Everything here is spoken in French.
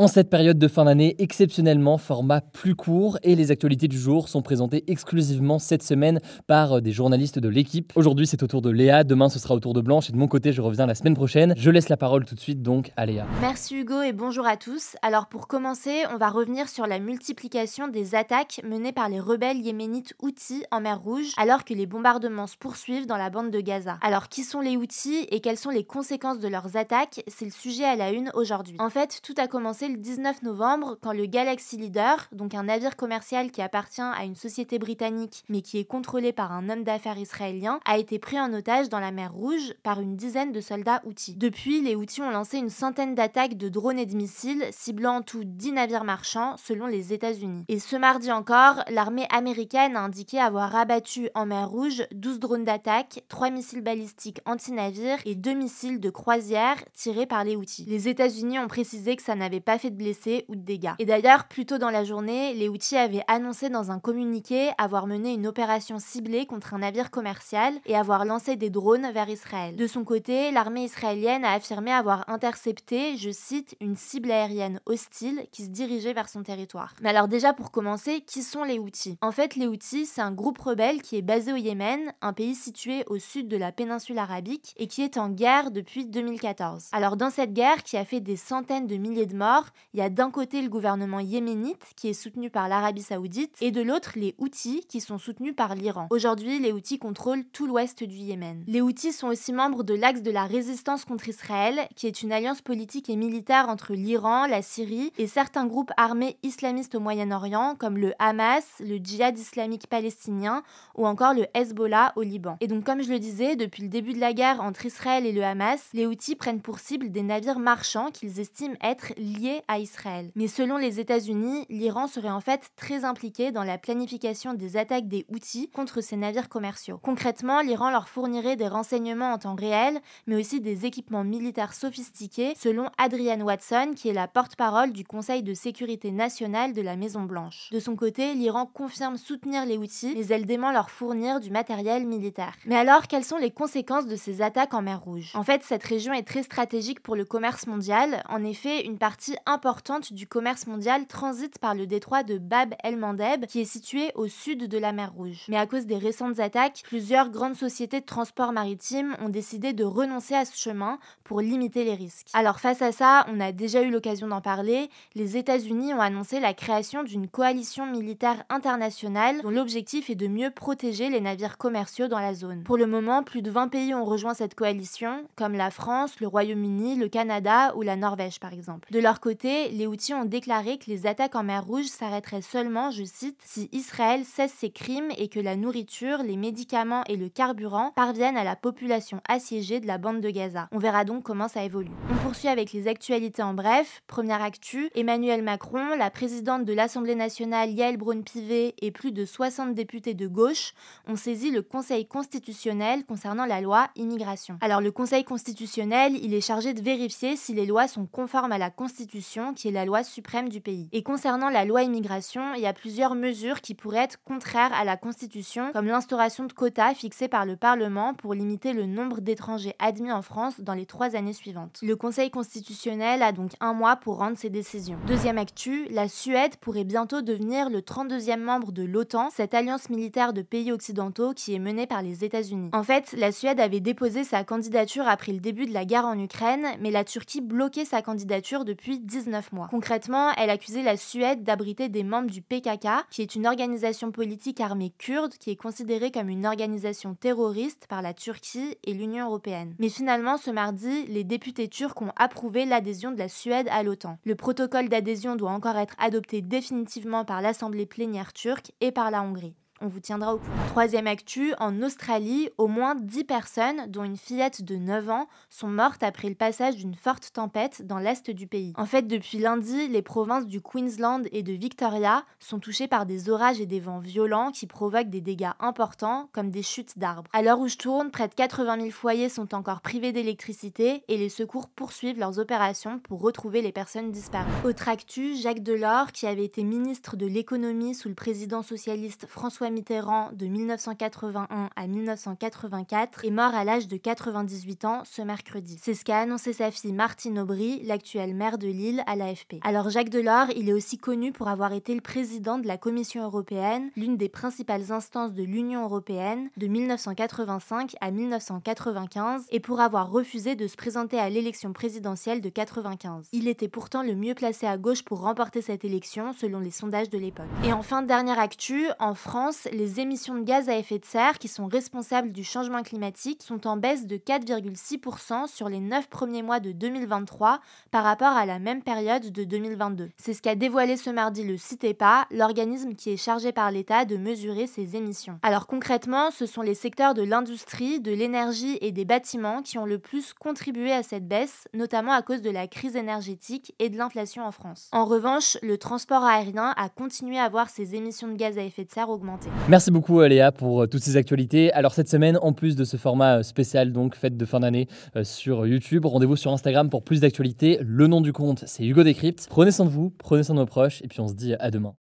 En cette période de fin d'année, exceptionnellement, format plus court et les actualités du jour sont présentées exclusivement cette semaine par euh, des journalistes de l'équipe. Aujourd'hui, c'est au tour de Léa, demain, ce sera au tour de Blanche et de mon côté, je reviens la semaine prochaine. Je laisse la parole tout de suite donc à Léa. Merci Hugo et bonjour à tous. Alors pour commencer, on va revenir sur la multiplication des attaques menées par les rebelles yéménites Houthis en mer Rouge alors que les bombardements se poursuivent dans la bande de Gaza. Alors qui sont les Houthis et quelles sont les conséquences de leurs attaques? C'est le sujet à la une aujourd'hui. En fait, tout a commencé le 19 novembre quand le Galaxy Leader, donc un navire commercial qui appartient à une société britannique mais qui est contrôlé par un homme d'affaires israélien, a été pris en otage dans la mer Rouge par une dizaine de soldats Houthis. Depuis, les Houthis ont lancé une centaine d'attaques de drones et de missiles, ciblant en tout 10 navires marchands selon les États-Unis. Et ce mardi encore, l'armée américaine a indiqué avoir abattu en mer Rouge 12 drones d'attaque, 3 missiles balistiques anti-navires et 2 missiles de croisière tirés par les Houthis. Les États-Unis ont précisé que ça n'avait pas fait de blessés ou de dégâts. Et d'ailleurs, plus tôt dans la journée, les Houthis avaient annoncé dans un communiqué avoir mené une opération ciblée contre un navire commercial et avoir lancé des drones vers Israël. De son côté, l'armée israélienne a affirmé avoir intercepté, je cite, une cible aérienne hostile qui se dirigeait vers son territoire. Mais alors déjà pour commencer, qui sont les Houthis? En fait, les Houthis, c'est un groupe rebelle qui est basé au Yémen, un pays situé au sud de la péninsule arabique et qui est en guerre depuis 2014. Alors dans cette guerre qui a fait des centaines de milliers de morts, il y a d'un côté le gouvernement yéménite qui est soutenu par l'Arabie saoudite et de l'autre les Houthis qui sont soutenus par l'Iran. Aujourd'hui, les Houthis contrôlent tout l'ouest du Yémen. Les Houthis sont aussi membres de l'Axe de la résistance contre Israël, qui est une alliance politique et militaire entre l'Iran, la Syrie et certains groupes armés islamistes au Moyen-Orient comme le Hamas, le Djihad islamique palestinien ou encore le Hezbollah au Liban. Et donc comme je le disais, depuis le début de la guerre entre Israël et le Hamas, les Houthis prennent pour cible des navires marchands qu'ils estiment être liés à Israël. Mais selon les États-Unis, l'Iran serait en fait très impliqué dans la planification des attaques des Houthis contre ces navires commerciaux. Concrètement, l'Iran leur fournirait des renseignements en temps réel, mais aussi des équipements militaires sophistiqués, selon Adrienne Watson, qui est la porte-parole du Conseil de sécurité nationale de la Maison-Blanche. De son côté, l'Iran confirme soutenir les Houthis, mais elle dément leur fournir du matériel militaire. Mais alors, quelles sont les conséquences de ces attaques en mer Rouge? En fait, cette région est très stratégique pour le commerce mondial. En effet, une partie importante du commerce mondial transite par le détroit de Bab el-Mandeb qui est situé au sud de la mer Rouge. Mais à cause des récentes attaques, plusieurs grandes sociétés de transport maritime ont décidé de renoncer à ce chemin pour limiter les risques. Alors face à ça, on a déjà eu l'occasion d'en parler, les États-Unis ont annoncé la création d'une coalition militaire internationale dont l'objectif est de mieux protéger les navires commerciaux dans la zone. Pour le moment, plus de 20 pays ont rejoint cette coalition, comme la France, le Royaume-Uni, le Canada ou la Norvège par exemple. De leur côté, les Houthis ont déclaré que les attaques en mer Rouge s'arrêteraient seulement, je cite, si Israël cesse ses crimes et que la nourriture, les médicaments et le carburant parviennent à la population assiégée de la bande de Gaza. On verra donc comment ça évolue. On poursuit avec les actualités en bref. Première actu, Emmanuel Macron, la présidente de l'Assemblée nationale Yael Braun-Pivet et plus de 60 députés de gauche ont saisi le Conseil constitutionnel concernant la loi immigration. Alors le Conseil constitutionnel, il est chargé de vérifier si les lois sont conformes à la Constitution qui la loi suprême du pays. Et concernant la loi immigration, il y a plusieurs mesures qui pourraient être contraires à la Constitution, comme l'instauration de quotas fixés par le Parlement pour limiter le nombre d'étrangers admis en France dans les trois années suivantes. Le Conseil constitutionnel a donc un mois pour rendre ses décisions. Deuxième actu, la Suède pourrait bientôt devenir le 32e membre de l'OTAN, cette alliance militaire de pays occidentaux qui est menée par les États-Unis. En fait, la Suède avait déposé sa candidature après le début de la guerre en Ukraine, mais la Turquie bloquait sa candidature depuis 19 mois. Concrètement, elle accusait la Suède d'abriter des membres du PKK, qui est une organisation politique armée kurde qui est considérée comme une organisation terroriste par la Turquie et l'Union européenne. Mais finalement, ce mardi, les députés turcs ont approuvé l'adhésion de la Suède à l'OTAN. Le protocole d'adhésion doit encore être adopté définitivement par l'Assemblée plénière turque et par la Hongrie. On vous tiendra au courant. Troisième actu, en Australie, au moins 10 personnes, dont une fillette de 9 ans, sont mortes après le passage d'une forte tempête dans l'est du pays. En fait, depuis lundi, les provinces du Queensland et de Victoria sont touchées par des orages et des vents violents qui provoquent des dégâts importants, comme des chutes d'arbres. À l'heure où je tourne, près de 80 000 foyers sont encore privés d'électricité et les secours poursuivent leurs opérations pour retrouver les personnes disparues. Autre actu, Jacques Delors, qui avait été ministre de l'économie sous le président socialiste François Mitterrand de 1981 à 1984, est mort à l'âge de 98 ans ce mercredi. C'est ce qu'a annoncé sa fille Martine Aubry, l'actuelle maire de Lille, à l'AFP. Alors Jacques Delors, il est aussi connu pour avoir été le président de la Commission européenne, l'une des principales instances de l'Union européenne, de 1985 à 1995, et pour avoir refusé de se présenter à l'élection présidentielle de 95. Il était pourtant le mieux placé à gauche pour remporter cette élection, selon les sondages de l'époque. Et enfin, dernière actu, en France, les émissions de gaz à effet de serre qui sont responsables du changement climatique sont en baisse de 4,6% sur les 9 premiers mois de 2023 par rapport à la même période de 2022. C'est ce qu'a dévoilé ce mardi le CITEPA, l'organisme qui est chargé par l'État de mesurer ces émissions. Alors concrètement, ce sont les secteurs de l'industrie, de l'énergie et des bâtiments qui ont le plus contribué à cette baisse, notamment à cause de la crise énergétique et de l'inflation en France. En revanche, le transport aérien a continué à voir ses émissions de gaz à effet de serre augmenter. Merci beaucoup Léa pour euh, toutes ces actualités. Alors cette semaine, en plus de ce format euh, spécial donc fête de fin d'année euh, sur YouTube, rendez-vous sur Instagram pour plus d'actualités. Le nom du compte, c'est Hugo Décrypte. Prenez soin de vous, prenez soin de nos proches et puis on se dit à demain.